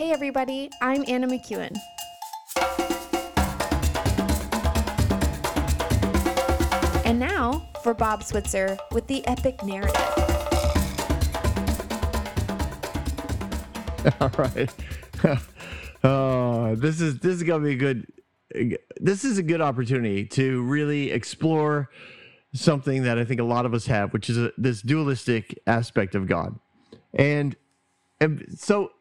Hey, everybody, I'm Anna McEwen. And now for Bob Switzer with the epic narrative. All right. oh, this is this is gonna be a good. This is a good opportunity to really explore something that I think a lot of us have, which is a, this dualistic aspect of God, and and so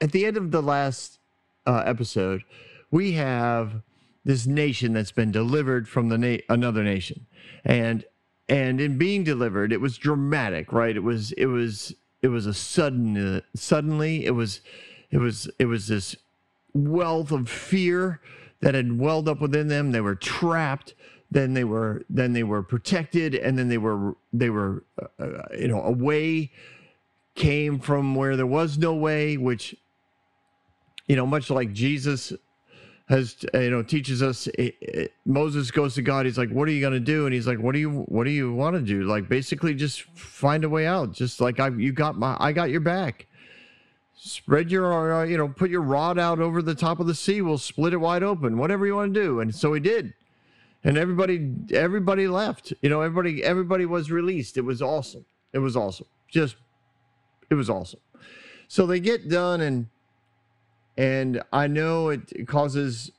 at the end of the last uh, episode, we have this nation that's been delivered from the na- another nation, and and in being delivered, it was dramatic, right? It was it was it was a sudden uh, suddenly it was it was it was this wealth of fear that had welled up within them. They were trapped. Then they were then they were protected, and then they were they were uh, uh, you know away came from where there was no way, which you know much like Jesus has you know teaches us it, it, Moses goes to God he's like what are you going to do? And he's like what do you what do you want to do? Like basically just find a way out just like I you got my I got your back. Spread your uh, you know put your rod out over the top of the sea we'll split it wide open whatever you want to do. And so he did. And everybody everybody left you know everybody everybody was released. It was awesome. It was awesome. Just it was awesome. So they get done and and I know it causes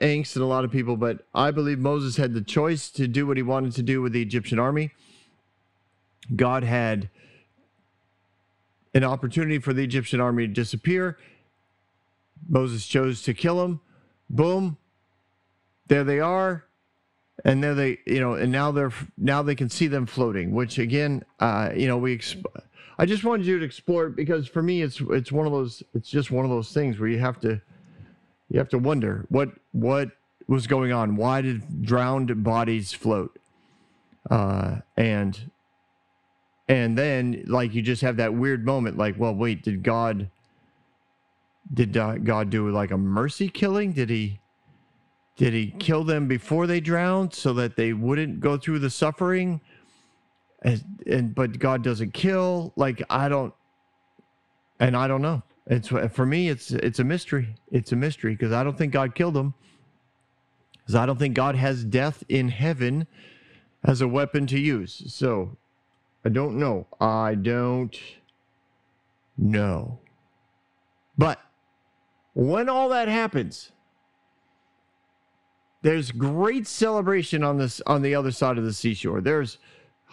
angst in a lot of people, but I believe Moses had the choice to do what he wanted to do with the Egyptian army. God had an opportunity for the Egyptian army to disappear. Moses chose to kill them. Boom. There they are. And there they, you know, and now they're now they can see them floating, which again, uh, you know, we exp- I just wanted you to explore it because for me, it's it's one of those. It's just one of those things where you have to you have to wonder what what was going on. Why did drowned bodies float? Uh, and and then like you just have that weird moment, like, well, wait, did God did God do like a mercy killing? Did he did he kill them before they drowned so that they wouldn't go through the suffering? And, and but God doesn't kill. Like I don't, and I don't know. It's for me. It's it's a mystery. It's a mystery because I don't think God killed them. Because I don't think God has death in heaven as a weapon to use. So I don't know. I don't know. But when all that happens, there's great celebration on this on the other side of the seashore. There's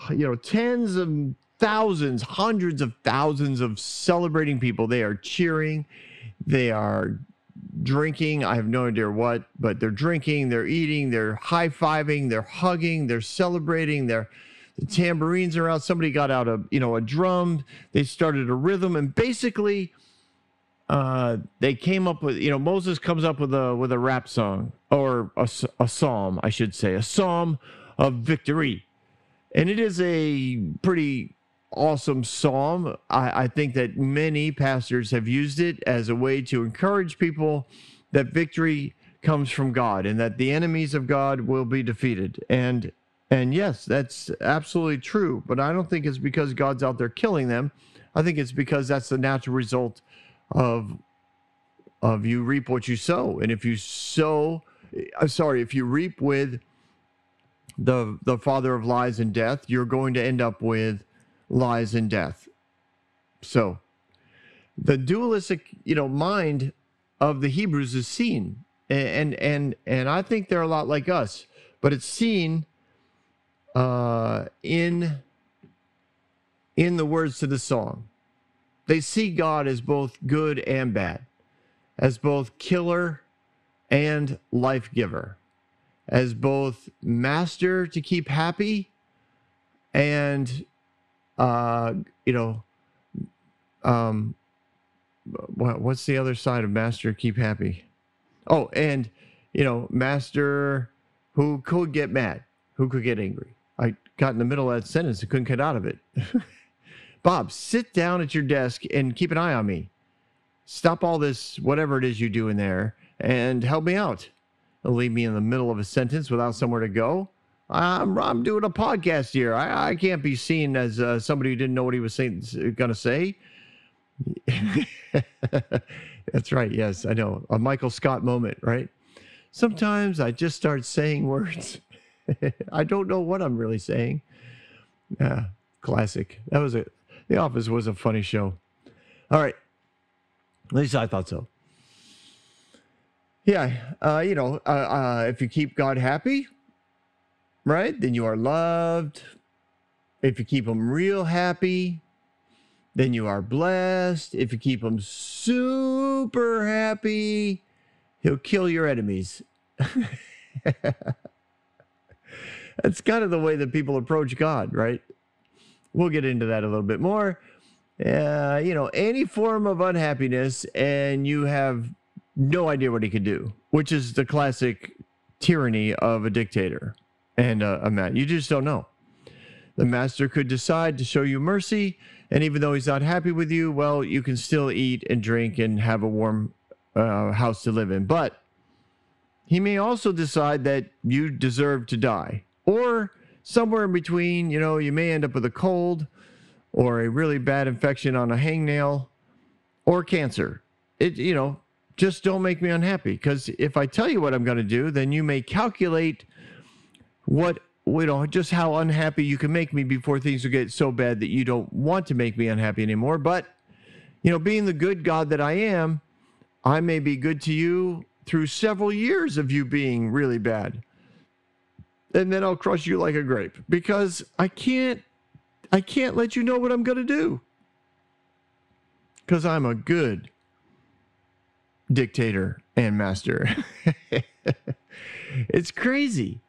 you know, tens of thousands, hundreds of thousands of celebrating people. They are cheering, they are drinking. I have no idea what, but they're drinking, they're eating, they're high fiving, they're hugging, they're celebrating, they're the tambourines are out. Somebody got out a you know a drum. They started a rhythm, and basically, uh, they came up with you know Moses comes up with a with a rap song or a, a psalm, I should say, a psalm of victory and it is a pretty awesome psalm. I, I, think that many pastors have used it as a way to encourage people that victory comes from God and that the enemies of God will be defeated. And and yes, that's absolutely true. But I don't think it's because God's out there killing them. I think it's because that's the natural result of of you reap what you sow. And if you sow, I'm sorry, if you reap with the the father of lies and death, you're going to end up with lies and death. So, the dualistic, you know, mind of the Hebrews is seen, and and and I think they're a lot like us, but it's seen uh, in in the words to the song. They see God as both good and bad, as both killer and life giver as both master to keep happy and uh you know um what, what's the other side of master keep happy? Oh and you know master who could get mad who could get angry. I got in the middle of that sentence and couldn't get out of it. Bob sit down at your desk and keep an eye on me. Stop all this whatever it is you do in there and help me out leave me in the middle of a sentence without somewhere to go. I'm, I'm doing a podcast here. I, I can't be seen as uh, somebody who didn't know what he was saying, to say. That's right. Yes, I know. A Michael Scott moment, right? Sometimes I just start saying words. I don't know what I'm really saying. Yeah, classic. That was it. The Office was a funny show. All right. At least I thought so. Yeah, uh, you know, uh, uh, if you keep God happy, right, then you are loved. If you keep Him real happy, then you are blessed. If you keep Him super happy, He'll kill your enemies. That's kind of the way that people approach God, right? We'll get into that a little bit more. Uh, you know, any form of unhappiness, and you have no idea what he could do, which is the classic tyranny of a dictator and a, a man. You just don't know. The master could decide to show you mercy, and even though he's not happy with you, well, you can still eat and drink and have a warm uh, house to live in. But he may also decide that you deserve to die, or somewhere in between. You know, you may end up with a cold, or a really bad infection on a hangnail, or cancer. It, you know, just don't make me unhappy. Because if I tell you what I'm going to do, then you may calculate what you know just how unhappy you can make me before things will get so bad that you don't want to make me unhappy anymore. But you know, being the good God that I am, I may be good to you through several years of you being really bad. And then I'll crush you like a grape because I can't I can't let you know what I'm going to do. Cuz I'm a good dictator and master. it's crazy.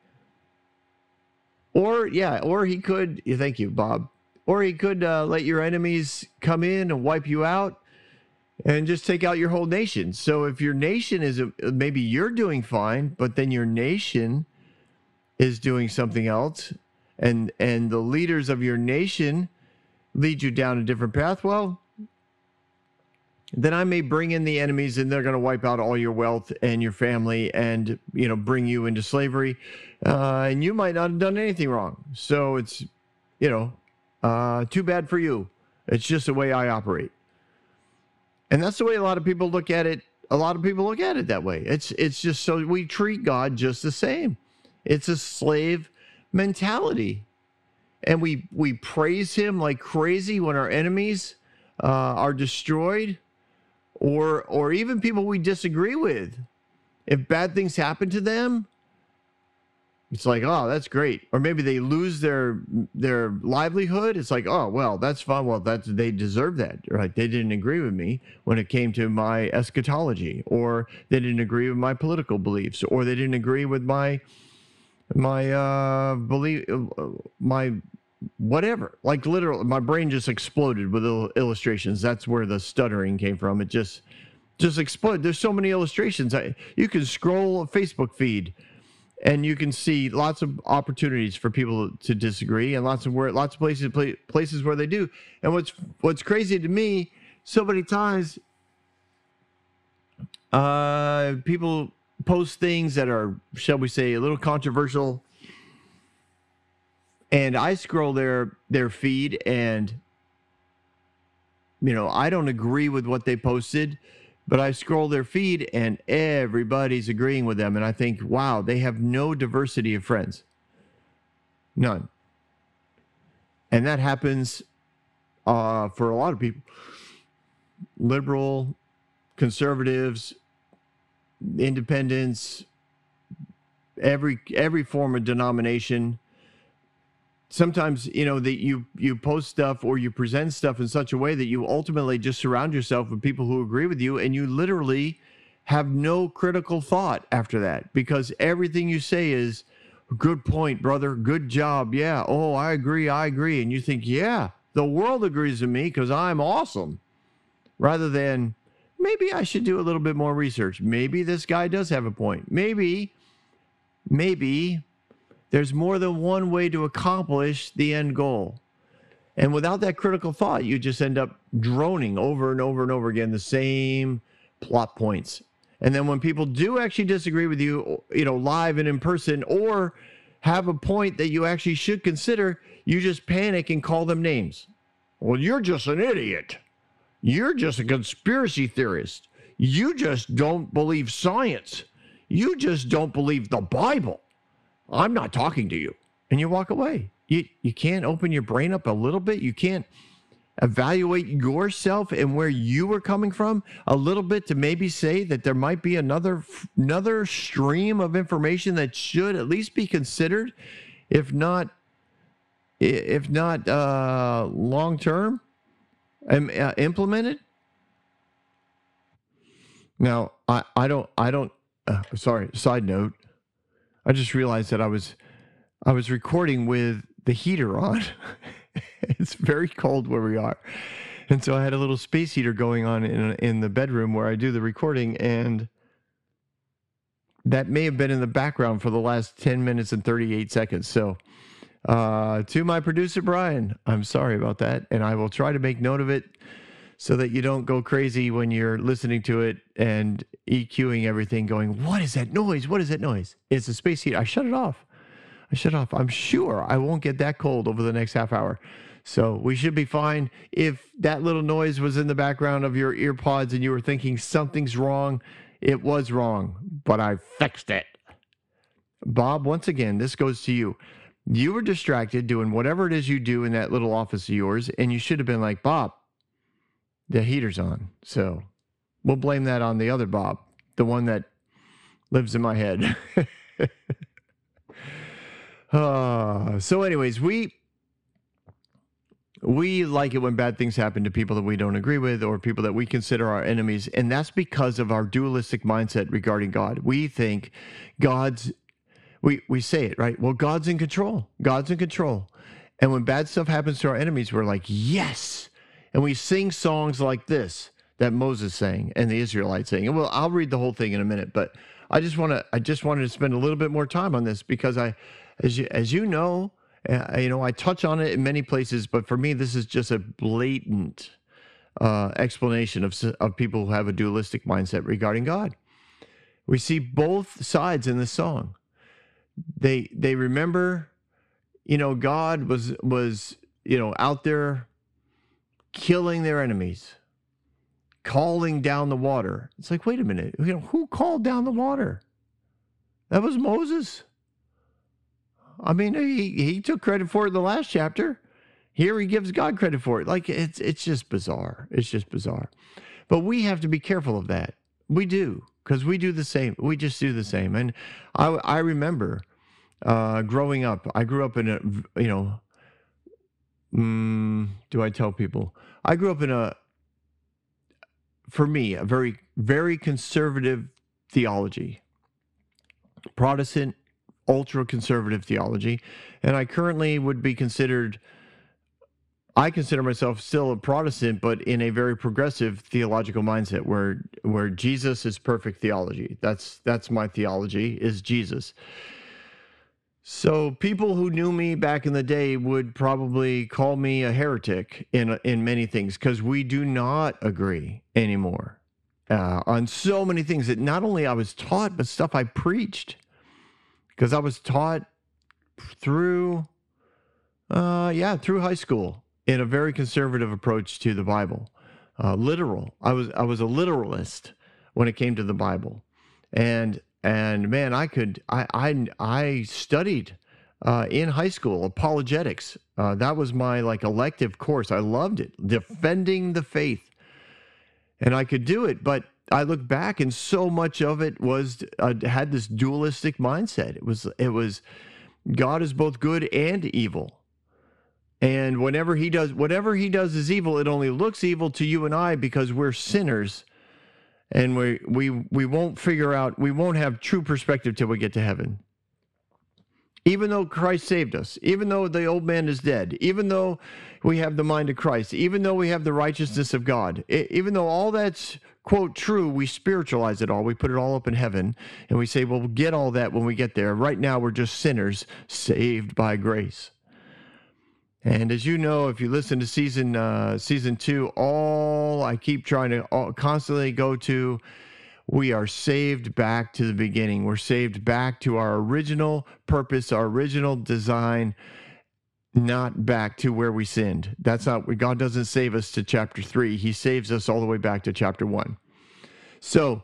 Or yeah, or he could. Thank you, Bob. Or he could uh, let your enemies come in and wipe you out, and just take out your whole nation. So if your nation is maybe you're doing fine, but then your nation is doing something else, and and the leaders of your nation lead you down a different path. Well, then I may bring in the enemies and they're going to wipe out all your wealth and your family and, you know, bring you into slavery. Uh, and you might not have done anything wrong. So it's, you know, uh, too bad for you. It's just the way I operate. And that's the way a lot of people look at it. A lot of people look at it that way. It's it's just so we treat God just the same. It's a slave mentality. And we we praise him like crazy when our enemies uh, are destroyed or or even people we disagree with. If bad things happen to them it's like oh that's great. Or maybe they lose their their livelihood. It's like oh well that's fine. Well that's they deserve that. Right they didn't agree with me when it came to my eschatology or they didn't agree with my political beliefs or they didn't agree with my my uh belief uh, my whatever. Like literally, my brain just exploded with illustrations. That's where the stuttering came from. It just just exploded. There's so many illustrations. I, you can scroll a Facebook feed and you can see lots of opportunities for people to disagree and lots of where lots of places places where they do. And what's what's crazy to me, so many times uh people post things that are shall we say a little controversial and I scroll their their feed and you know, I don't agree with what they posted, but I scroll their feed and everybody's agreeing with them and I think, "Wow, they have no diversity of friends." None. And that happens uh, for a lot of people. Liberal, conservatives, independents, every every form of denomination sometimes you know that you you post stuff or you present stuff in such a way that you ultimately just surround yourself with people who agree with you and you literally have no critical thought after that because everything you say is good point brother. Good job. Yeah. Oh i agree. I agree. And you think yeah the world agrees with me because i'm awesome rather than maybe i should do a little bit more research. Maybe this guy does have a point. Maybe maybe there's more than one way to accomplish the end goal. And without that critical thought, you just end up droning over and over and over again the same plot points. And then when people do actually disagree with you, you know, live and in person, or have a point that you actually should consider, you just panic and call them names. Well, you're just an idiot. You're just a conspiracy theorist. You just don't believe science. You just don't believe the Bible. I'm not talking to you. And you walk away. You, you can't open your brain up a little bit. You can't evaluate yourself and where you were coming from a little bit to maybe say that there might be another another stream of information that should at least be considered if not if not uh, long term um, uh, implemented now i i don't i don't uh, sorry side note i just realized that i was i was recording with the heater on it's very cold where we are. And so I had a little space heater going on in in the bedroom where I do the recording and that may have been in the background for the last 10 minutes and 38 seconds. So uh, to my producer Brian, I'm sorry about that and I will try to make note of it so that you don't go crazy when you're listening to it and EQing everything going, "What is that noise? What is that noise?" It's a space heater. I shut it off. I shut off. I'm sure I won't get that cold over the next half hour. So we should be fine. If that little noise was in the background of your earpods and you were thinking something's wrong, it was wrong, but I fixed it. Bob, once again, this goes to you. You were distracted doing whatever it is you do in that little office of yours, and you should have been like, Bob, the heater's on. So we'll blame that on the other Bob, the one that lives in my head. Uh, so, anyways, we we like it when bad things happen to people that we don't agree with or people that we consider our enemies, and that's because of our dualistic mindset regarding God. We think God's we we say it right. Well, God's in control. God's in control, and when bad stuff happens to our enemies, we're like, yes, and we sing songs like this that Moses sang and the Israelites sang. And well, I'll read the whole thing in a minute, but I just want to I just wanted to spend a little bit more time on this because I as you, as you know, uh, you know, I touch on it in many places, but for me, this is just a blatant uh, explanation of, of people who have a dualistic mindset regarding God. We see both sides in the song. They they remember, you know, God was was you know out there killing their enemies, calling down the water. It's like, wait a minute, you know, who called down the water? That was Moses. I mean, he he took credit for it in the last chapter. Here he gives God credit for it. Like it's it's just bizarre. It's just bizarre. But we have to be careful of that. We do because we do the same. We just do the same. And I I remember uh, growing up. I grew up in a you know. Mm, do I tell people? I grew up in a for me a very very conservative theology. Protestant ultra conservative theology. And I currently would be considered, I consider myself still a Protestant, but in a very progressive theological mindset where, where Jesus is perfect theology. That's, that's my theology is Jesus. So people who knew me back in the day would probably call me a heretic in in many things because we do not agree anymore uh, on so many things that not only I was taught but stuff I preached because I was taught through, uh, yeah, through high school in a very conservative approach to the Bible, uh, literal. I was I was a literalist when it came to the Bible, and and man, I could I I I studied uh, in high school apologetics. Uh, that was my like elective course. I loved it, defending the faith, and I could do it, but I look back and so much of it was uh, had this dualistic mindset. It was it was God is both good and evil. And whenever he does whatever he does is evil, it only looks evil to you and I because we're sinners. And we we we won't figure out we won't have true perspective till we get to heaven. Even though Christ saved us, even though the old man is dead, even though we have the mind of Christ, even though we have the righteousness of God, even though all that's quote true, we spiritualize it all. We put it all up in heaven and we say, well, we'll get all that when we get there. Right now, we're just sinners saved by grace. And as you know, if you listen to season uh, season two, all I keep trying to all, constantly go to, we are saved back to the beginning. We're saved back to our original purpose, our original design. not back to where we sinned. That's not God doesn't save us to chapter 3. He saves us all the way back to chapter 1. So,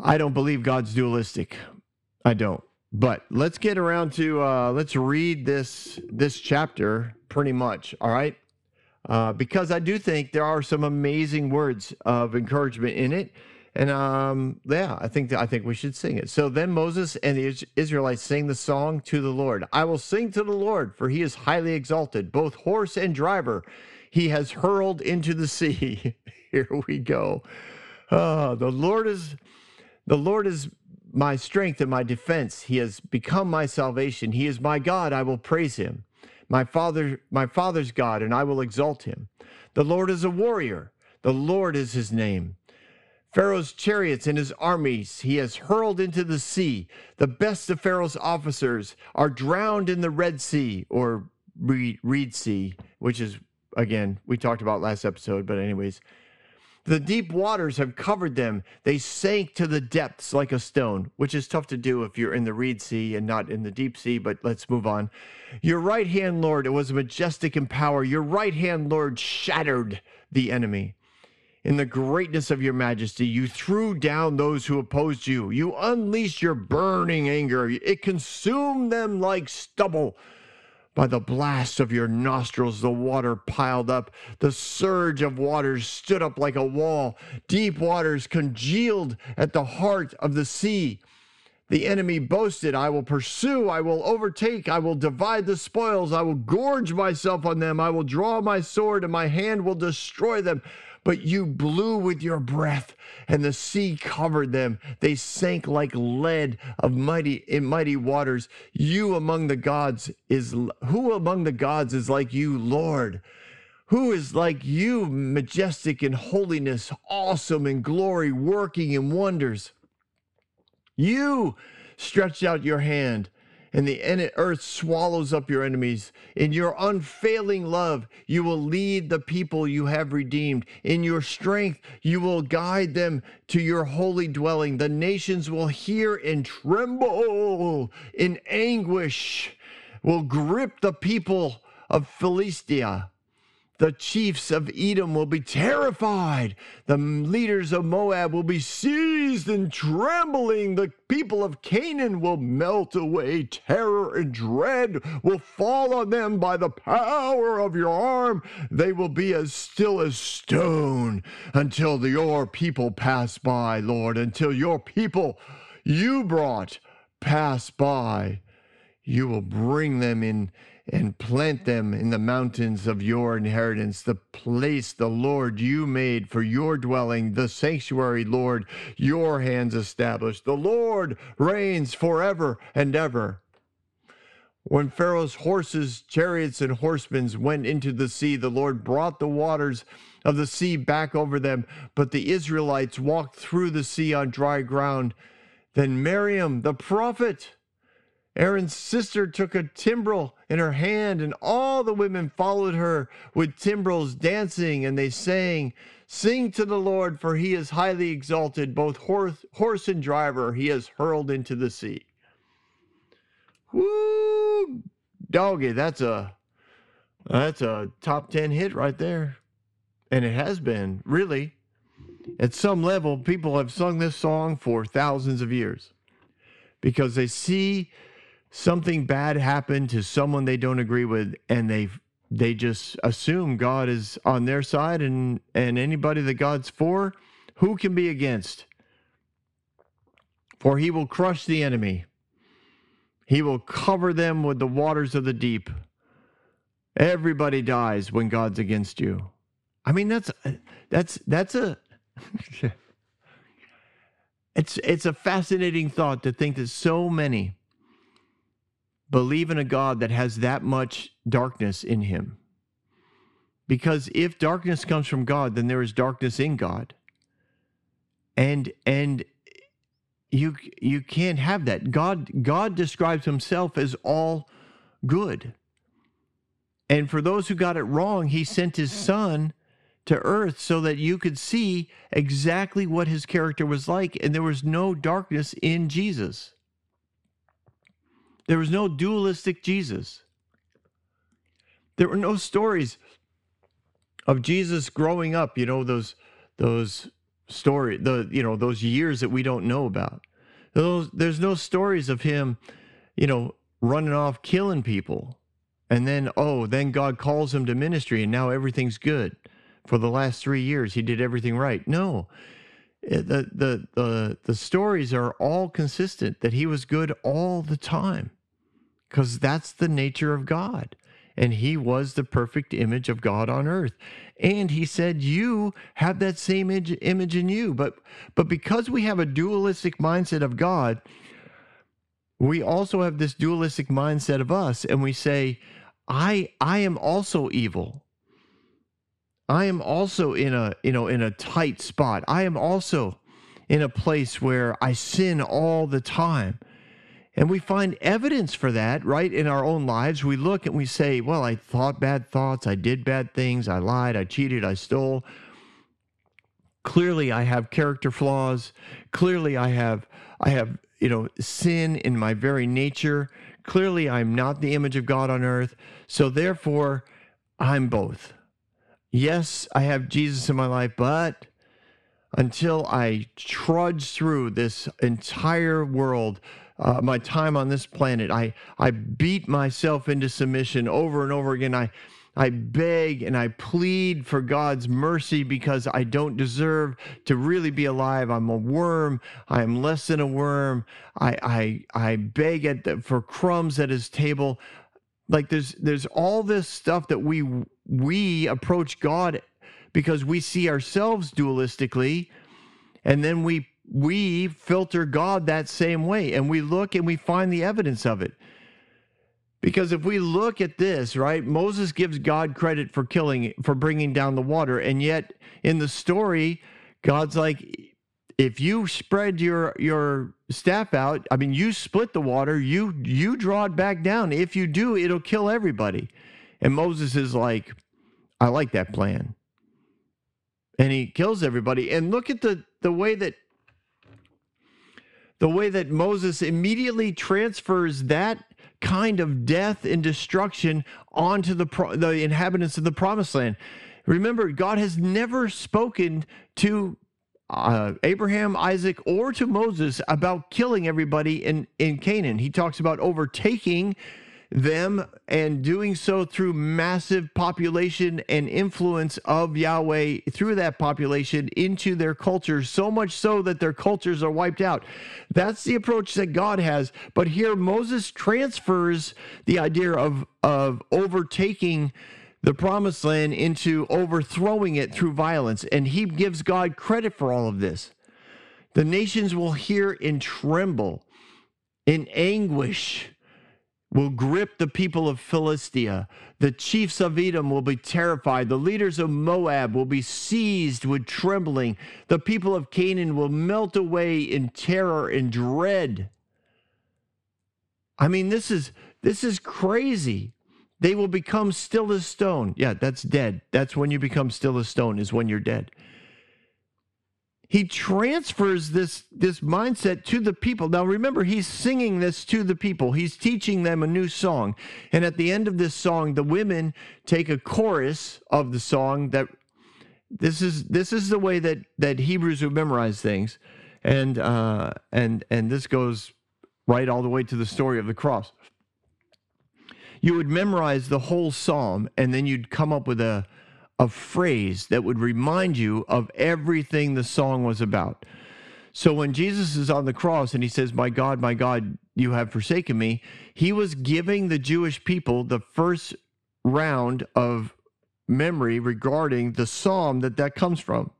I don't believe God's dualistic. I don't. But let's get around to uh, let's read this this chapter pretty much. All right, uh, because I do think there are some amazing words of encouragement in it, and um, yeah, I think that, I think we should sing it. So then Moses and the Israelites sang the song to the Lord. I will sing to the Lord, for He is highly exalted, both horse and driver. He has hurled into the sea. Here we go. Oh, the Lord is the Lord is my strength and my defense. He has become my salvation. He is my God. I will praise him. My father, my father's God, and I will exalt him. The Lord is a warrior. The Lord is his name. Pharaoh's chariots and his armies he has hurled into the sea. The best of Pharaoh's officers are drowned in the Red Sea or Reed, Sea, which is, again, we talked about last episode, but, anyways, the deep waters have covered them. They sank to the depths like a stone, which is tough to do if you're in the Reed Sea and not in the deep sea, but let's move on. Your right hand, Lord, it was majestic in power. Your right hand, Lord, shattered the enemy. In the greatness of your majesty, you threw down those who opposed you. You unleashed your burning anger. It consumed them like stubble. By the blast of your nostrils, the water piled up. The surge of waters stood up like a wall. Deep waters congealed at the heart of the sea. The enemy boasted, I will pursue, I will overtake, I will divide the spoils, I will gorge myself on them, I will draw my sword, and my hand will destroy them but you blew with your breath and the sea covered them. They sank like lead of mighty in mighty waters. You among the gods is who among the gods is like you lord? Who is like you majestic in holiness awesome in glory working in wonders? You stretched out your hand and the earth swallows up your enemies. In your unfailing love, you will lead the people you have redeemed. In your strength, you will guide them to your holy dwelling. The nations will hear and tremble in anguish, will grip the people of Philistia. The chiefs of Edom will be terrified. The leaders of Moab will be seized and trembling. The people of Canaan will melt away. Terror and dread will fall on them by the power of your arm. They will be as still as stone until your people pass by, Lord, until your people you brought pass by. You will bring them in and plant them in the mountains of your inheritance, the place the Lord you made for your dwelling, the sanctuary, Lord, your hands established. The Lord reigns forever and ever. When Pharaoh's horses, chariots, and horsemen went into the sea, the Lord brought the waters of the sea back over them, but the Israelites walked through the sea on dry ground. Then Miriam, the prophet, Aaron's sister took a timbrel in her hand, and all the women followed her with timbrels dancing, and they sang, Sing to the Lord, for he is highly exalted, both horse, horse and driver he has hurled into the sea. Woo! Doggy, that's a that's a top 10 hit right there. And it has been, really. At some level, people have sung this song for thousands of years because they see something bad happened to someone they don't agree with and they they just assume God is on their side and and anybody that God's for who can be against? For he will crush the enemy. He will cover them with the waters of the deep. Everybody dies when God's against you. I mean that's that's that's a it's it's a fascinating thought to think that so many believe in a God that has that much darkness in him. Because if darkness comes from God, then there is darkness in God. And and you you can't have that. God God describes himself as all good. And for those who got it wrong, he sent his son to earth so that you could see exactly what his character was like and there was no darkness in Jesus. There was no dualistic Jesus. There were no stories of Jesus growing up, you know, those those story the you know those years that we don't know about. Those there's no stories of him, you know, running off killing people. And then oh, then God calls him to ministry and now everything's good. For the last 3 years he did everything right. No. Eh, the the the the stories are all consistent that he was good all the time. Cuz that's the nature of God and he was the perfect image of God on earth. And he said, You have that same image, image in you. But, but because we have a dualistic mindset of God, we also have this dualistic mindset of us, and we say, I, I am also evil. I am also in a you know in a tight spot. I am also in a place where I sin all the time. And we find evidence for that, right, in our own lives. We look and we say, well, I thought bad thoughts, I did bad things, I lied, I cheated, I stole. Clearly I have character flaws. Clearly I have I have, you know, sin in my very nature. Clearly I'm not the image of God on earth. So therefore, I'm both. Yes, I have Jesus in my life, but until I trudge through this entire world uh, my time on this planet. I, I beat myself into submission over and over again. I, I beg and I plead for God's mercy because I don't deserve to really be alive. I'm a worm. I am less than a worm. I I, I beg at the, for crumbs at His table. Like there's there's all this stuff that we we approach God because we see ourselves dualistically, and then we we filter God that same way and we look and we find the evidence of it. Because if we look at this, right, Moses gives God credit for killing, for bringing down the water. And yet in the story, God's like, if you spread your your staff out, I mean, you split the water, you you draw it back down. If you do, it'll kill everybody. And Moses is like, I like that plan. And he kills everybody. And look at the the way that the way that Moses immediately transfers that kind of death and destruction onto the the inhabitants of the promised land. Remember, God has never spoken to uh, Abraham, Isaac, or to Moses about killing everybody in, in Canaan. He talks about overtaking them and doing so through massive population and influence of Yahweh through that population into their cultures, so much so that their cultures are wiped out. That's the approach that God has. But here Moses transfers the idea of, of overtaking the promised land into overthrowing it through violence. And he gives God credit for all of this. The nations will hear and tremble in anguish will grip the people of Philistia. The chiefs of Edom will be terrified. The leaders of Moab will be seized with trembling. The people of Canaan will melt away in terror and dread. I mean, this is this is crazy. They will become still as stone. Yeah, that's dead. That's when you become still as stone, is when you're dead he transfers this this mindset to the people. Now remember he's singing this to the people. He's teaching them a new song. And at the end of this song the women take a chorus of the song that this is this is the way that that hebrews would memorize things. And uh and and this goes right all the way to the story of the cross. You would memorize the whole psalm and then you'd come up with a a phrase that would remind you of everything the song was about. So when Jesus is on the cross and he says, My God, my God, you have forsaken me, he was giving the Jewish people the first round of memory regarding the psalm that that comes from,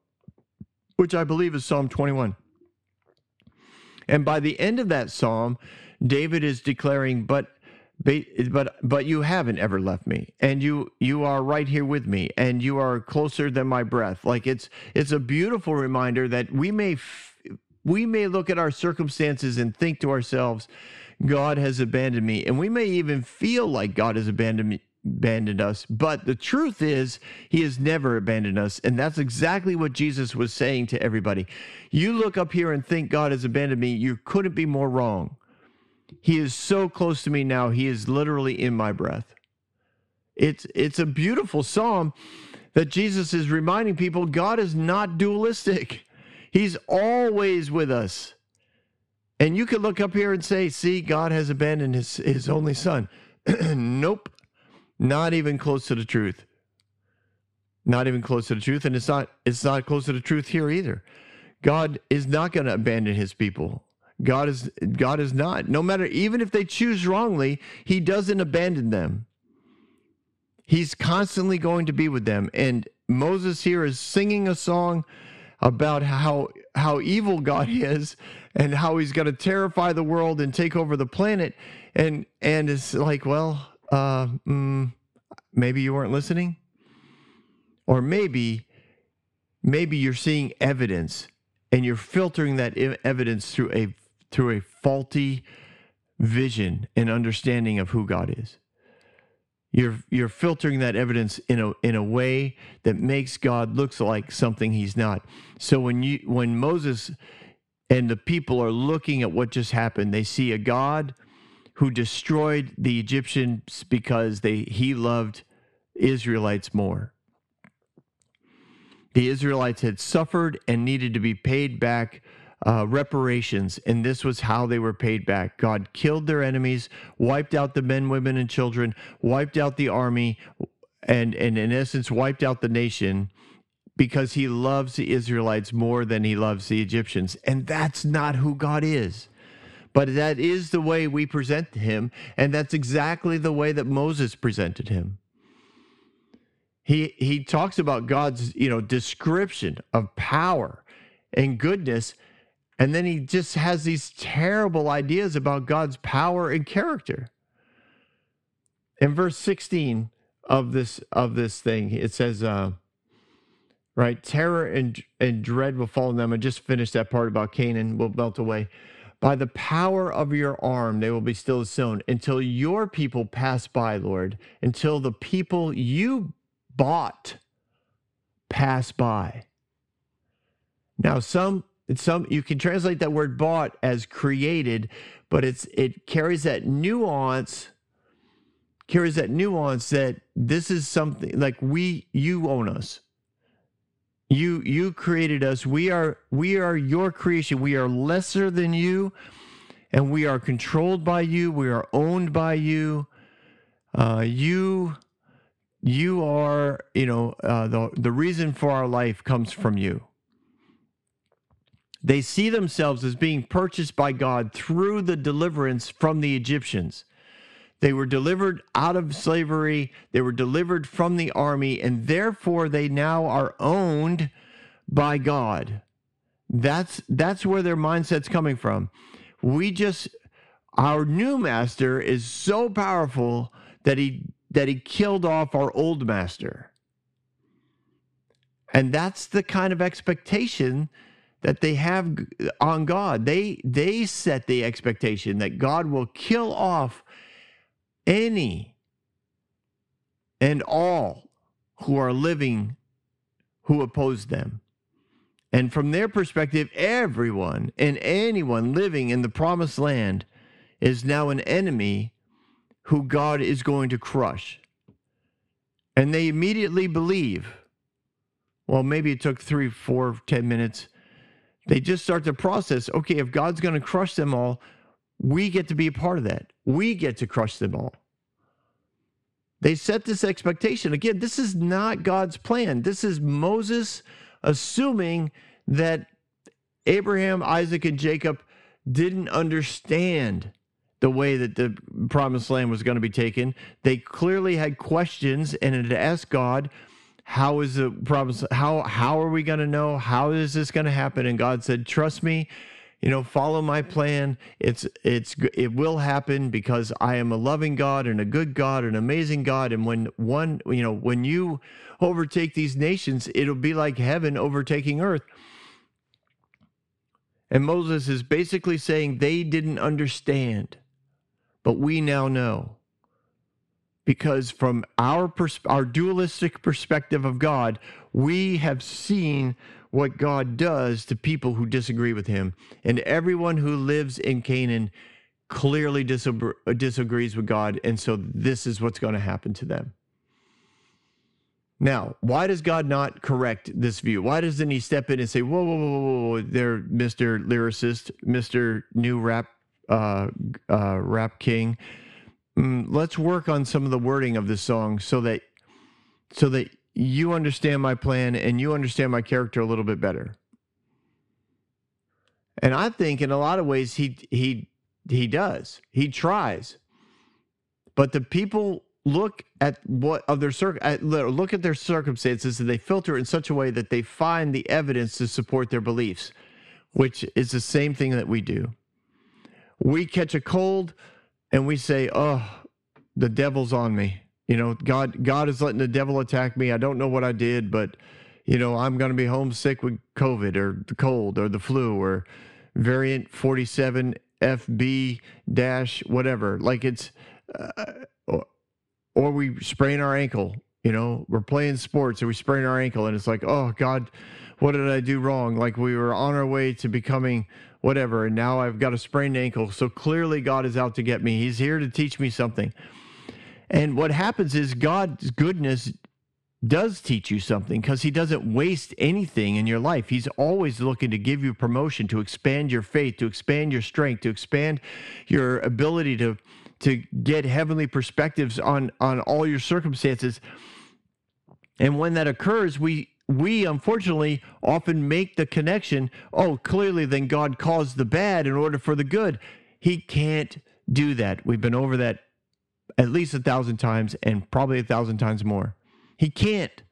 which I believe is Psalm 21. And by the end of that psalm, David is declaring, But but but you haven't ever left me. And you you are right here with me. And you are closer than my breath. Like it's it's a beautiful reminder that we may we may look at our circumstances and think to ourselves god has abandoned me. And we may even feel like god has abandoned me abandoned us. But the truth is he has never abandoned us. And that's exactly what jesus was saying to everybody. You look up here and think god has abandoned me you couldn't be more wrong he is so close to me now, he is literally in my breath. It's it's a beautiful psalm that Jesus is reminding people God is not dualistic. He's always with us. And you could look up here and say, see, God has abandoned his, his only son. nope. Not even close to the truth. Not even close to the truth. And it's not it's not close to the truth here either. God is not going to abandon his people. God is God is not. No matter even if they choose wrongly, he doesn't abandon them. He's constantly going to be with them. And Moses here is singing a song about how how evil God is and how he's going to terrify the world and take over the planet. And and it's like, well, uh, mm, maybe you weren't listening, or maybe maybe you're seeing evidence and you're filtering that evidence through a through a faulty vision and understanding of who God is. You're you're filtering that evidence in a in a way that makes God looks like something he's not. So when you when Moses and the people are looking at what just happened, they see a God who destroyed the Egyptians because they he loved Israelites more. The Israelites had suffered and needed to be paid back uh, reparations, and this was how they were paid back. God killed their enemies, wiped out the men, women, and children, wiped out the army, and, and in essence, wiped out the nation because he loves the Israelites more than he loves the Egyptians. And that's not who God is. But that is the way we present him, and that's exactly the way that Moses presented him. He he talks about God's, you know, description of power and goodness and then he just has these terrible ideas about God's power and character. In verse 16 of this of this thing, it says, uh, right, terror and, and dread will fall on them. I just finished that part about Canaan will melt away. By the power of your arm, they will be still as sown until your people pass by, Lord, until the people you bought pass by. Now, some it's some you can translate that word bought as created, but it's it carries that nuance carries that nuance that this is something like we you own us. You you created us. We are we are your creation. We are lesser than you and we are controlled by you. We are owned by you. Uh, you you are, you know, uh, the the reason for our life comes from you. They see themselves as being purchased by God through the deliverance from the Egyptians. They were delivered out of slavery, they were delivered from the army, and therefore they now are owned by God. That's that's where their mindset's coming from. We just our new master is so powerful that he that he killed off our old master. And that's the kind of expectation that they have on God. They they set the expectation that God will kill off any and all who are living who oppose them. And from their perspective, everyone and anyone living in the promised land is now an enemy who God is going to crush. And they immediately believe. Well, maybe it took three, four, ten minutes they just start to process okay, if God's going to crush them all, we get to be a part of that. We get to crush them all. They set this expectation. Again, this is not God's plan. This is Moses assuming that Abraham, Isaac, and Jacob didn't understand the way that the promised land was going to be taken. They clearly had questions and had asked God, how is the promise how how are we going to know? How is this going to happen? And god said trust me you know follow my plan. It's it's it will happen because i am a loving god and a good god and an amazing god. And when one you know when you overtake these nations it'll be like heaven overtaking earth. And moses is basically saying they didn't understand but we now know because from our pers- our dualistic perspective of God, we have seen what God does to people who disagree with him. And everyone who lives in Canaan clearly disagrees with God, and so this is what's going to happen to them. Now, why does God not correct this view? Why doesn't He step in and say, "Whoa, whoa, whoa, whoa, whoa there, Mister Lyricist, Mister New Rap, uh, uh, Rap King"? Mm, let's work on some of the wording of this song so that, so that you understand my plan and you understand my character a little bit better. And I think in a lot of ways he he he does. He tries. But the people look at what of their cir- at, look at their circumstances and they filter it in such a way that they find the evidence to support their beliefs, which is the same thing that we do. We catch a cold and we say, "Oh, the devil's on me." You know, God God is letting the devil attack me. I don't know what I did, but you know, I'm going to be homesick with COVID or the cold or the flu or variant 47 FB dash whatever. Like it's uh, or we sprain our ankle. You know, we're playing sports and we sprain our ankle, and it's like, oh God, what did I do wrong? Like we were on our way to becoming whatever, and now I've got a sprained ankle. So clearly, God is out to get me. He's here to teach me something. And what happens is God's goodness does teach you something because he doesn't waste anything in your life. He's always looking to give you promotion, to expand your faith, to expand your strength, to expand your ability to to get heavenly perspectives on on all your circumstances. And when that occurs, we we unfortunately often make the connection, oh, clearly then God caused the bad in order for the good. He can't do that. We've been over that at least a thousand times and probably a thousand times more. He can't.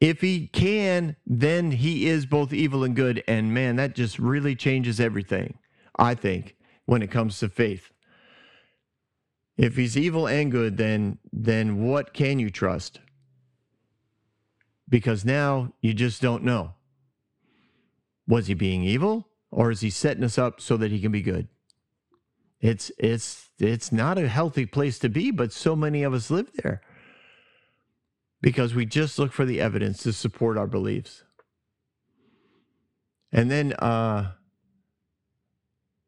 If he can, then he is both evil and good. And man, that just really changes everything, I think, when it comes to faith. If he's evil and good, then then what can you trust? Because now you just don't know. Was he being evil or is he setting us up so that he can be good? It's it's it's not a healthy place to be, but so many of us live there. Because we just look for the evidence to support our beliefs. And then uh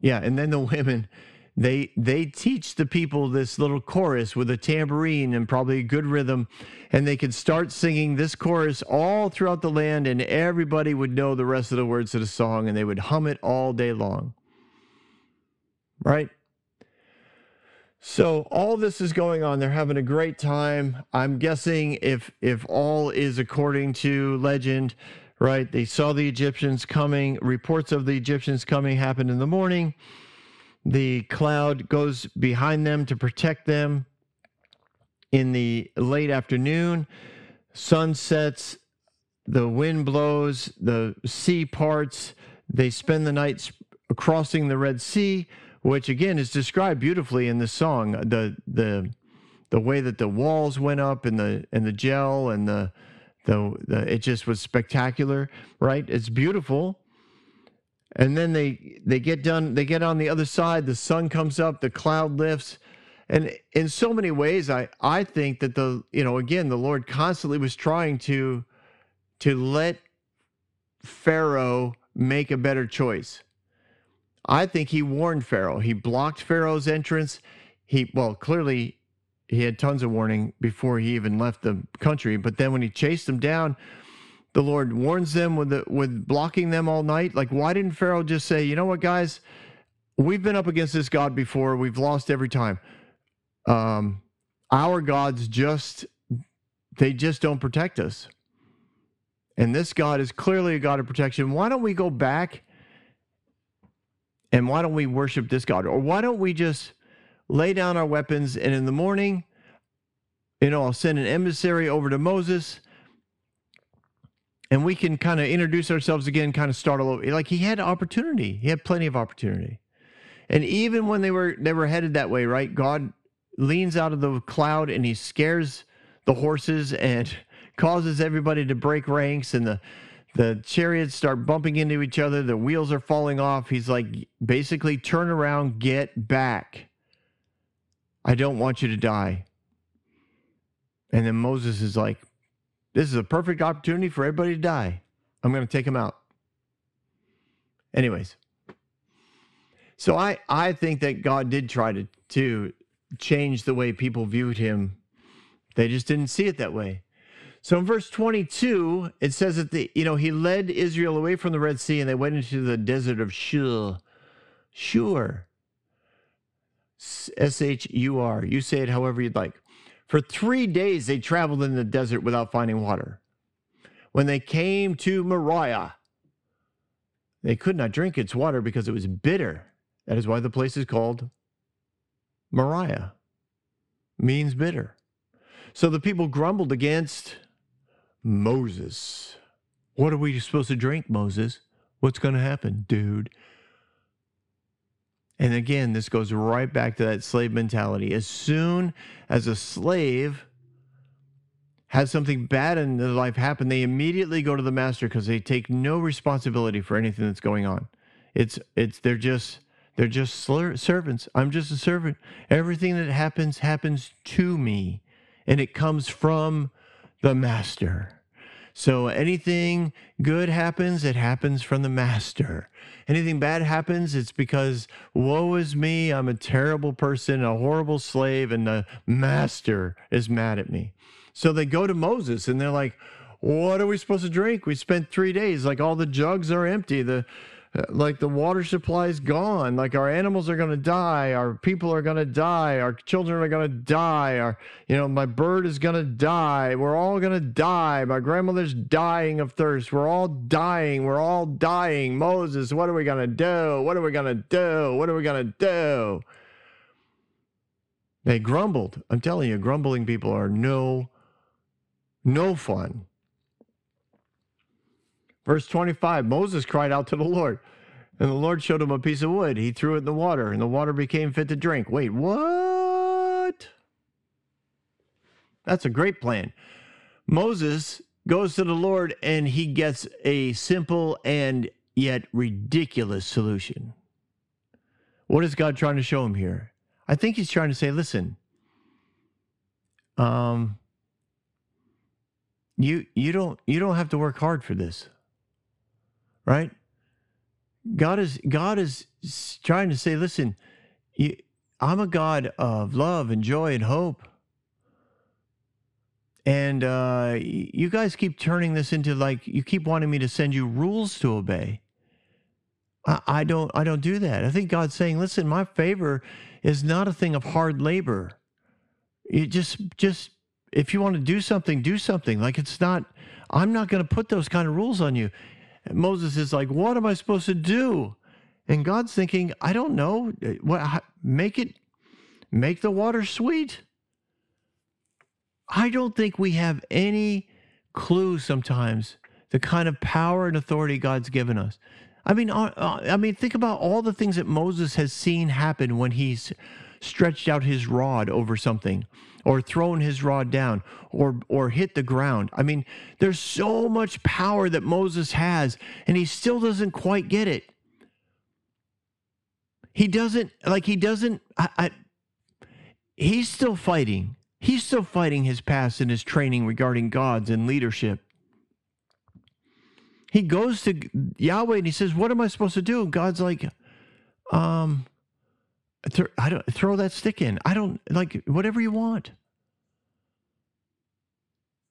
yeah, and then the women they they teach the people this little chorus with a tambourine and probably a good rhythm and they could start singing this chorus all throughout the land and everybody would know the rest of the words of the song and they would hum it all day long. Right? So all this is going on. They're having a great time. I'm guessing if if all is according to legend right they saw the egyptians coming. Reports of the egyptians coming happened in the morning the cloud goes behind them to protect them in the late afternoon. Sun sets, the wind blows, the sea parts. They spend the night crossing the Red Sea, which again is described beautifully in the song. The the the way that the walls went up and the and the gel and the the, the it just was spectacular, right? It's beautiful and then they they get done they get on the other side the sun comes up the cloud lifts. And in so many ways i i think that the you know again the lord constantly was trying to to let pharaoh make a better choice. I think he warned pharaoh. He blocked pharaoh's entrance. He well clearly he had tons of warning before he even left the country. But then when he chased him down the Lord warns them with the, with blocking them all night. Like, why didn't Pharaoh just say, you know what, guys, we've been up against this God before, we've lost every time. Um, our gods just they just don't protect us. And this God is clearly a God of protection. Why don't we go back and why don't we worship this God? Or why don't we just lay down our weapons and in the morning, you know, I'll send an emissary over to Moses and we can kind of introduce ourselves again, kind of start all over. Like he had opportunity, he had plenty of opportunity, and even when they were they were headed that way, right? God leans out of the cloud and he scares the horses and causes everybody to break ranks, and the the chariots start bumping into each other. The wheels are falling off. He's like, basically, turn around, get back. I don't want you to die. And then Moses is like, this is a perfect opportunity for everybody to die. I'm going to take them out. Anyways, so I I think that God did try to to change the way people viewed him. They just didn't see it that way. So in verse 22, it says that the you know he led Israel away from the Red Sea and they went into the desert of Shur. Shur. S H U R. You say it however you'd like. For three days they traveled in the desert without finding water. When they came to Moriah, they could not drink its water because it was bitter. That is why the place is called Moriah, means bitter. So the people grumbled against Moses. What are we supposed to drink, Moses? What's going to happen, dude? And again, this goes right back to that slave mentality. As soon as a slave has something bad in their life happen, they immediately go to the master because they take no responsibility for anything that's going on. It's it's they're just they're just servants. I'm just a servant. Everything that happens happens to me, and it comes from the master. So anything good happens, it happens from the master. Anything bad happens, it's because woe is me, I'm a terrible person, a horrible slave, and the master is mad at me. So they go to Moses and they're like, What are we supposed to drink? We spent three days, like all the jugs are empty. The like the water supply is gone. Like our animals are going to die. Our people are going to die. Our children are going to die. Our you know my bird is going to die. We're all going to die. My grandmother's dying of thirst. We're all dying. We're all dying. Moses what are we going to do? What are we going to do? What are we going to do? They grumbled. I'm telling you grumbling people are no no fun Verse 25 Moses cried out to the Lord, and the Lord showed him a piece of wood. He threw it in the water, and the water became fit to drink. Wait, what? That's a great plan. Moses goes to the Lord, and he gets a simple and yet ridiculous solution. What is God trying to show him here? I think he's trying to say, listen, um, you you don't you don't have to work hard for this right? God is God is trying to say, listen, you, I'm a God of love and joy and hope. And uh, you guys keep turning this into like you keep wanting me to send you rules to obey. I, I don't I don't do that. I think God's saying, listen, my favor is not a thing of hard labor. You just just if you want to do something, do something. Like it's not. I'm not going to put those kind of rules on you. Moses is like, What am I supposed to do? And God's thinking, I don't know. What make it make the water sweet? I don't think we have any clue sometimes the kind of power and authority God's given us. I mean, uh, uh, I mean, think about all the things that Moses has seen happen when he's stretched out his rod over something or thrown his rod down or or hit the ground. I mean, there's so much power that Moses has and he still doesn't quite get it. He doesn't like he doesn't I, I he's still fighting. He's still fighting his past and his training regarding gods and leadership. He goes to Yahweh and he says, "What am I supposed to do?" God's like, "Um, Th- I don't throw that stick in. I don't like whatever you want.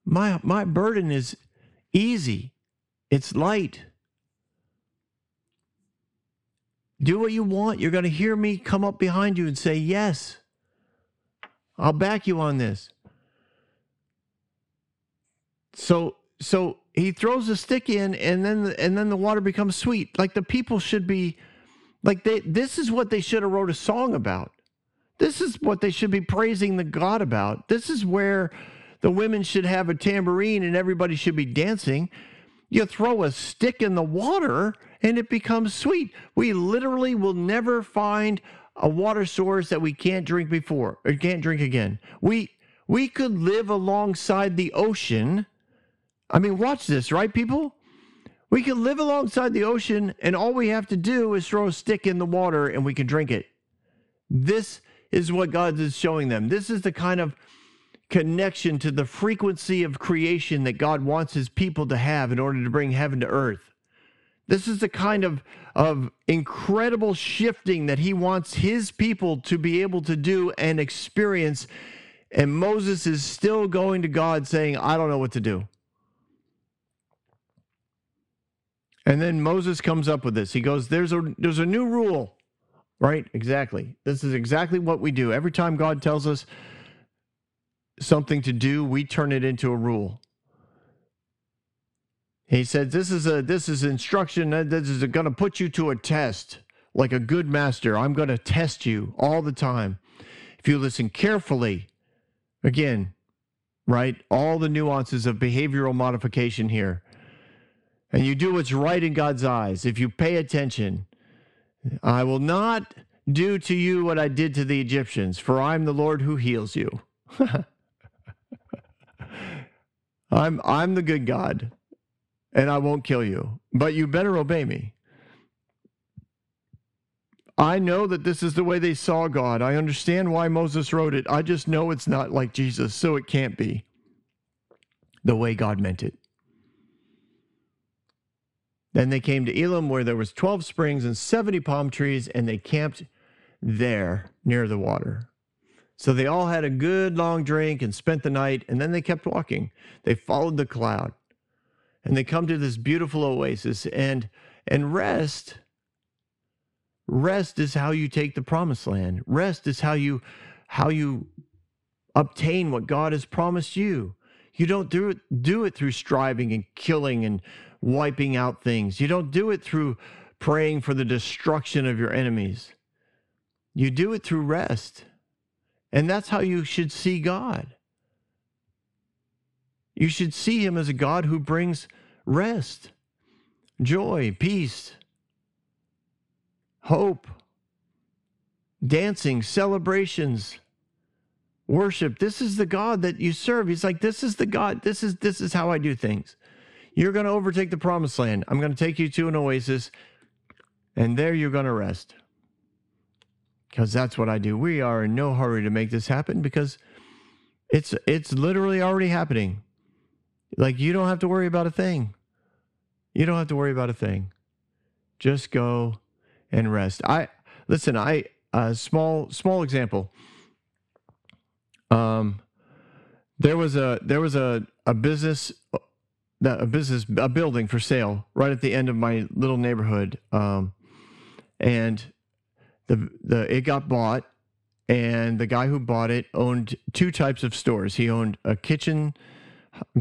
My my burden is easy. It's light. Do what you want. You're going to hear me come up behind you and say, "Yes. I'll back you on this." So so he throws a stick in and then and then the water becomes sweet. Like the people should be like they this is what they should have wrote a song about. This is what they should be praising the God about. This is where the women should have a tambourine and everybody should be dancing. You throw a stick in the water and it becomes sweet. We literally will never find a water source that we can't drink before or can't drink again. We we could live alongside the ocean. I mean, watch this, right people? We can live alongside the ocean, and all we have to do is throw a stick in the water and we can drink it. This is what God is showing them. This is the kind of connection to the frequency of creation that God wants his people to have in order to bring heaven to earth. This is the kind of, of incredible shifting that he wants his people to be able to do and experience And Moses is still going to God saying, I don't know what to do. And then Moses comes up with this. He goes, There's a there's a new rule. Right? Exactly. This is exactly what we do. Every time God tells us something to do, we turn it into a rule. He said, "This is a this is instruction. This is going to put you to a test, like a good master. I'm going to test you all the time. If you listen carefully, again, right, all the nuances of behavioral modification here, and you do what's right in God's eyes. If you pay attention, I will not do to you what I did to the Egyptians, for I'm the Lord who heals you." I'm I'm the good God and I won't kill you, but you better obey me. I know that this is the way they saw God. I understand why Moses wrote it. I just know it's not like Jesus, so it can't be the way God meant it. Then they came to Elim, where there was 12 springs and 70 palm trees and they camped there near the water. So they all had a good long drink and spent the night and then they kept walking. They followed the cloud and they come to this beautiful oasis and and rest rest is how you take the promised land rest is how you how you obtain what god has promised you you don't do it do it through striving and killing and wiping out things you don't do it through praying for the destruction of your enemies you do it through rest and that's how you should see god you should see him as a God who brings rest, joy, peace, hope, dancing, celebrations, worship. This is the God that you serve. He's like, this is the God. This is this is how I do things. You're going to overtake the promised land. I'm going to take you to an oasis, and there you're going to rest. Because that's what I do. We are in no hurry to make this happen because it's it's literally already happening. Like you don't have to worry about a thing. You don't have to worry about a thing. Just go and rest. I listen, I a small small example. Um there was a there was a a business a business a building for sale right at the end of my little neighborhood um and the the it got bought and the guy who bought it owned two types of stores. He owned a kitchen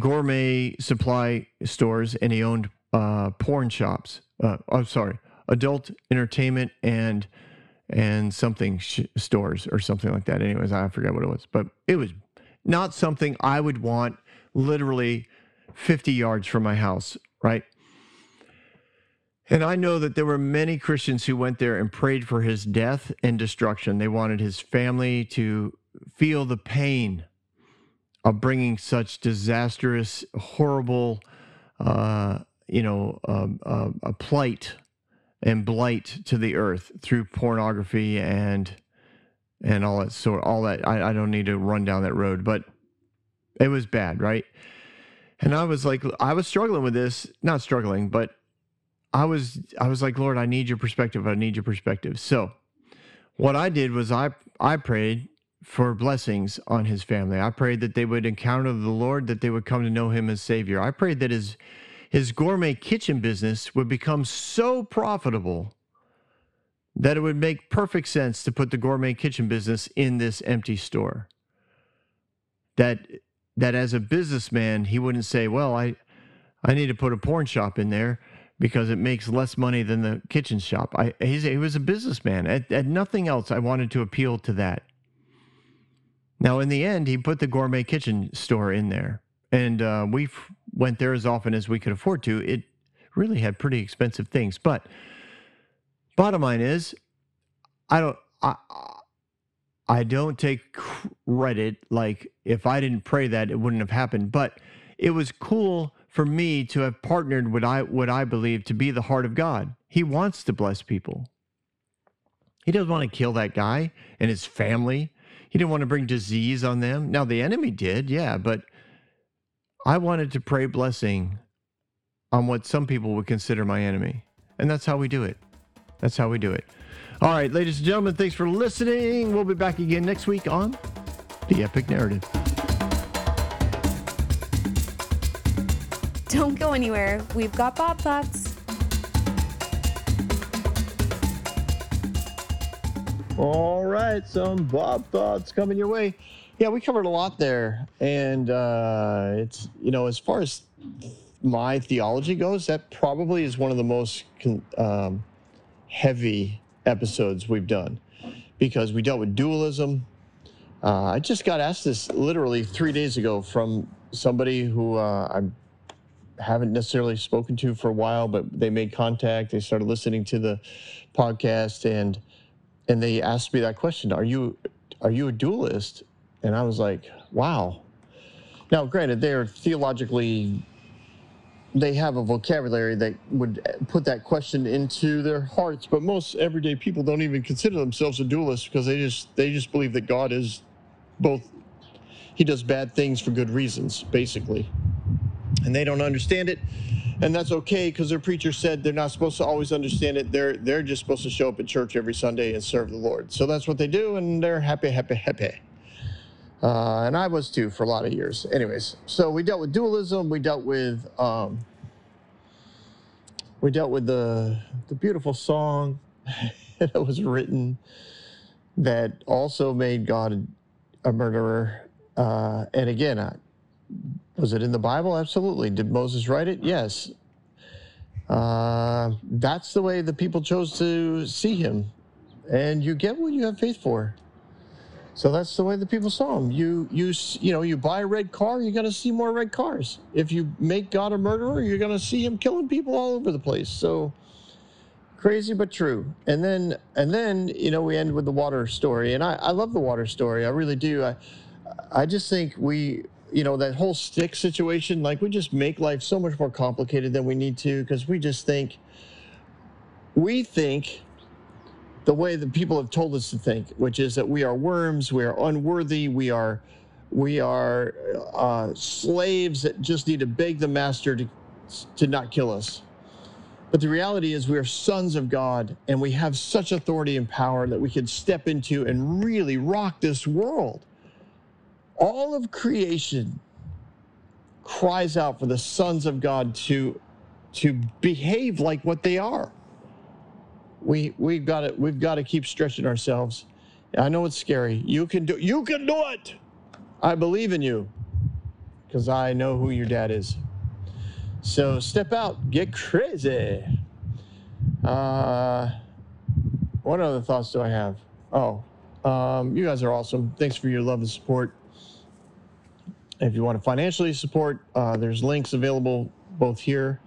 gourmet supply stores and he owned uh, porn shops. Uh, I'm sorry, adult entertainment and and something sh- stores or something like that. Anyways, I forget what it was, but it was not something I would want literally 50 yards from my house, right? And I know that there were many Christians who went there and prayed for his death and destruction. They wanted his family to feel the pain of bringing such disastrous, horrible, uh, you know, um, uh, a plight and blight to the earth through pornography and and all that sort, all that. I, I don't need to run down that road, but it was bad, right? And I was like, I was struggling with this, not struggling, but I was, I was like, Lord, I need your perspective. I need your perspective. So, what I did was I, I prayed for blessings on his family. I prayed that they would encounter the Lord, that they would come to know him as Savior. I prayed that his his gourmet kitchen business would become so profitable that it would make perfect sense to put the gourmet kitchen business in this empty store. That that as a businessman, he wouldn't say, "Well, I I need to put a porn shop in there." because it makes less money than the kitchen shop. I, he was a businessman. At, at nothing else, I wanted to appeal to that. Now, in the end, he put the gourmet kitchen store in there, and uh, we went there as often as we could afford to. It really had pretty expensive things, but bottom line is, I don't, I, I don't take credit. Like if I didn't pray that, it wouldn't have happened. But it was cool for me to have partnered what I what I believe to be the heart of God. He wants to bless people. He doesn't want to kill that guy and his family he didn't want to bring disease on them. Now, the enemy did, yeah, but I wanted to pray blessing on what some people would consider my enemy. And that's how we do it. That's how we do it. All right, ladies and gentlemen, thanks for listening. We'll be back again next week on the epic narrative. Don't go anywhere. We've got Bob Thoughts. All right, some Bob thoughts coming your way. Yeah, we covered a lot there, and uh, it's you know as far as my theology goes, that probably is one of the most con- um, heavy episodes we've done because we dealt with dualism. Uh, I just got asked this literally three days ago from somebody who uh, I haven't necessarily spoken to for a while, but they made contact. They started listening to the podcast and and they asked me that question are you are you a dualist and i was like wow now granted they're theologically they have a vocabulary that would put that question into their hearts but most everyday people don't even consider themselves a dualist because they just they just believe that god is both he does bad things for good reasons basically and they don't understand it and that's okay because their preacher said they're not supposed to always understand it. They're they're just supposed to show up at church every Sunday and serve the Lord. So that's what they do, and they're happy, happy, happy. Uh, and I was too for a lot of years. Anyways, so we dealt with dualism. We dealt with um, we dealt with the the beautiful song that was written that also made God a murderer. Uh, and again, I, was it in the Bible? Absolutely. Did Moses write it? Yes. Uh, that's the way the people chose to see him. And you get what you have faith for. So that's the way the people saw him. You you you know, you buy a red car, you're to see more red cars. If you make God a murderer, you're to see him killing people all over the place. So crazy but true. And then and then, you know, we end with the water story. And I I love the water story. I really do. I I just think we you know that whole stick situation like we just make life so much more complicated than we need to because we just think we think the way that people have told us to think which is that we are worms we are unworthy we are we are uh, slaves that just need to beg the master to to not kill us but the reality is we are sons of god and we have such authority and power that we can step into and really rock this world all of creation cries out for the sons of God to to behave like what they are. We we've got to we've got to keep stretching ourselves. I know it's scary. You can do you can do it. I believe in you because I know who your dad is. So step out, get crazy. Uh, what other thoughts do I have? Oh, um, you guys are awesome. Thanks for your love and support. If you want to financially support, uh, there's links available both here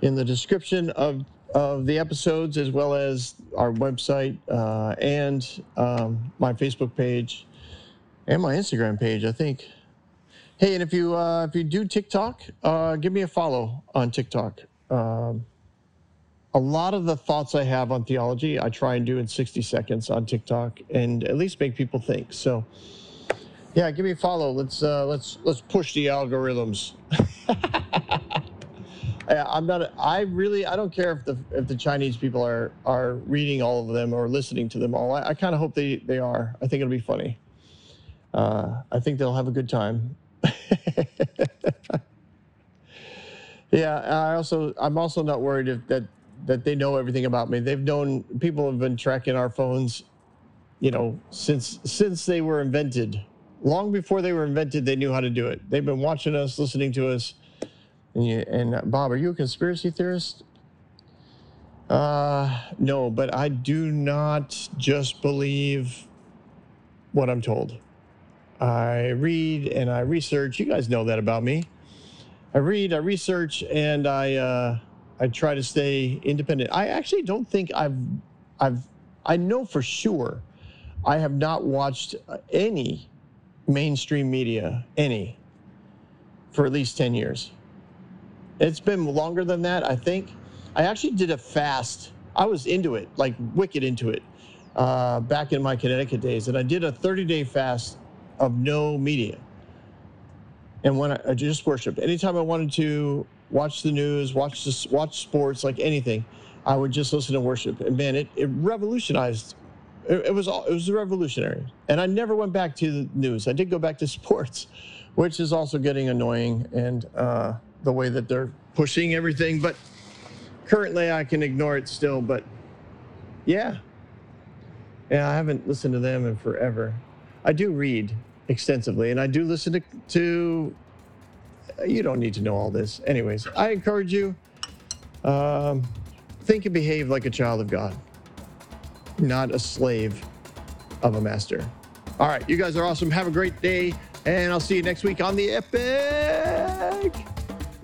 in the description of, of the episodes, as well as our website uh, and um, my Facebook page and my Instagram page, I think. Hey, and if you uh, if you do TikTok, uh, give me a follow on TikTok. Um, a lot of the thoughts I have on theology, I try and do in 60 seconds on TikTok, and at least make people think. So. Yeah, give me a follow. Let's uh, let's let's push the algorithms. I'm not. I really. I don't care if the if the Chinese people are are reading all of them or listening to them all. I, I kind of hope they they are. I think it'll be funny. Uh, I think they'll have a good time. yeah. I also. I'm also not worried if that that they know everything about me. They've known. People have been tracking our phones. You know, since since they were invented long before they were invented, they knew how to do it. They've been watching us, listening to us. And, you, and uh, Bob, are you a conspiracy theorist? Uh, no, but I do not just believe what I'm told. I read and I research. You guys know that about me. I read, I research, and I uh, I try to stay independent. I actually don't think I've I've I know for sure I have not watched any mainstream media, any, for at least 10 years. It's been longer than that, I think. I actually did a fast. I was into it, like wicked into it, uh, back in my Connecticut days. And I did a 30 day fast of no media. And when I, I just worshiped, anytime I wanted to watch the news, watch this, watch sports, like anything, I would just listen to worship. And man, it, it revolutionized It, it was all it was revolutionary, and I never went back to the news. I did go back to sports, which is also getting annoying, and uh, the way that they're pushing everything. But currently, I can ignore it still. But yeah, yeah, I haven't listened to them in forever. I do read extensively, and I do listen to to. You don't need to know all this, anyways. I encourage you. Um, think and behave like a child of God not a slave of a master. All right, you guys are awesome. Have a great day, and I'll see you next week on the Epic